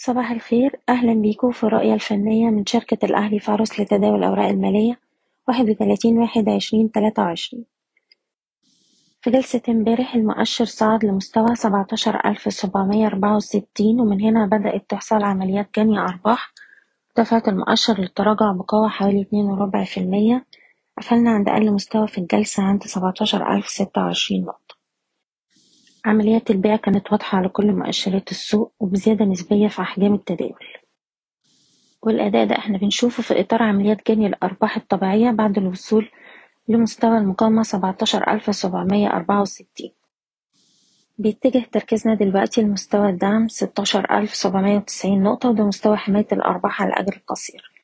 صباح الخير. أهلا بيكم في الرؤية الفنية من شركة الأهلي فارس لتداول الأوراق المالية واحد وتلاتين واحد عشرين تلاتة وعشرين. في جلسة امبارح المؤشر صعد لمستوى سبعتاشر ألف سبعمية أربعة وستين ومن هنا بدأت تحصل عمليات جني أرباح. دفعت المؤشر للتراجع بقوة حوالي اتنين وربع في المية. قفلنا عند أقل مستوى في الجلسة عند سبعتاشر ألف ستة وعشرين نقطة. عمليات البيع كانت واضحة على كل مؤشرات السوق وبزيادة نسبية في أحجام التداول. والأداء ده إحنا بنشوفه في إطار عمليات جني الأرباح الطبيعية بعد الوصول لمستوى المقاومة سبعتاشر ألف سبعمية أربعة وستين. بيتجه تركيزنا دلوقتي لمستوى الدعم ستاشر ألف سبعمية وتسعين نقطة وده مستوى حماية الأرباح على الأجل القصير.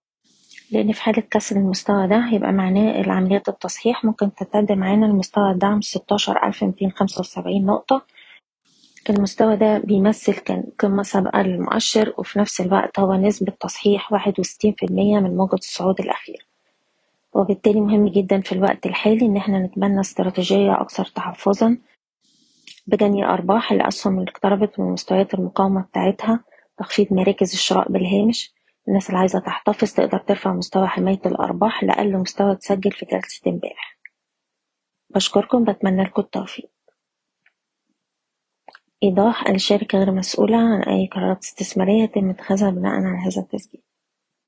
لأن في حالة كسر المستوى ده هيبقى معناه العمليات التصحيح ممكن تمتد معانا لمستوى الدعم ستاشر ألف ميتين خمسة وسبعين نقطة. المستوى ده بيمثل كان قمة سابقة للمؤشر وفي نفس الوقت هو نسبة تصحيح واحد وستين في المية من موجة الصعود الأخير. وبالتالي مهم جدا في الوقت الحالي إن إحنا نتبنى استراتيجية أكثر تحفظا بجني أرباح الأسهم اللي اقتربت من مستويات المقاومة بتاعتها تخفيض مراكز الشراء بالهامش الناس اللي عايزة تحتفظ تقدر ترفع مستوى حماية الأرباح لأقل مستوى اتسجل في جلسة امبارح بشكركم بتمنى لكم التوفيق إيضاح: الشركة غير مسؤولة عن أي قرارات استثمارية يتم اتخاذها بناءً على هذا التسجيل.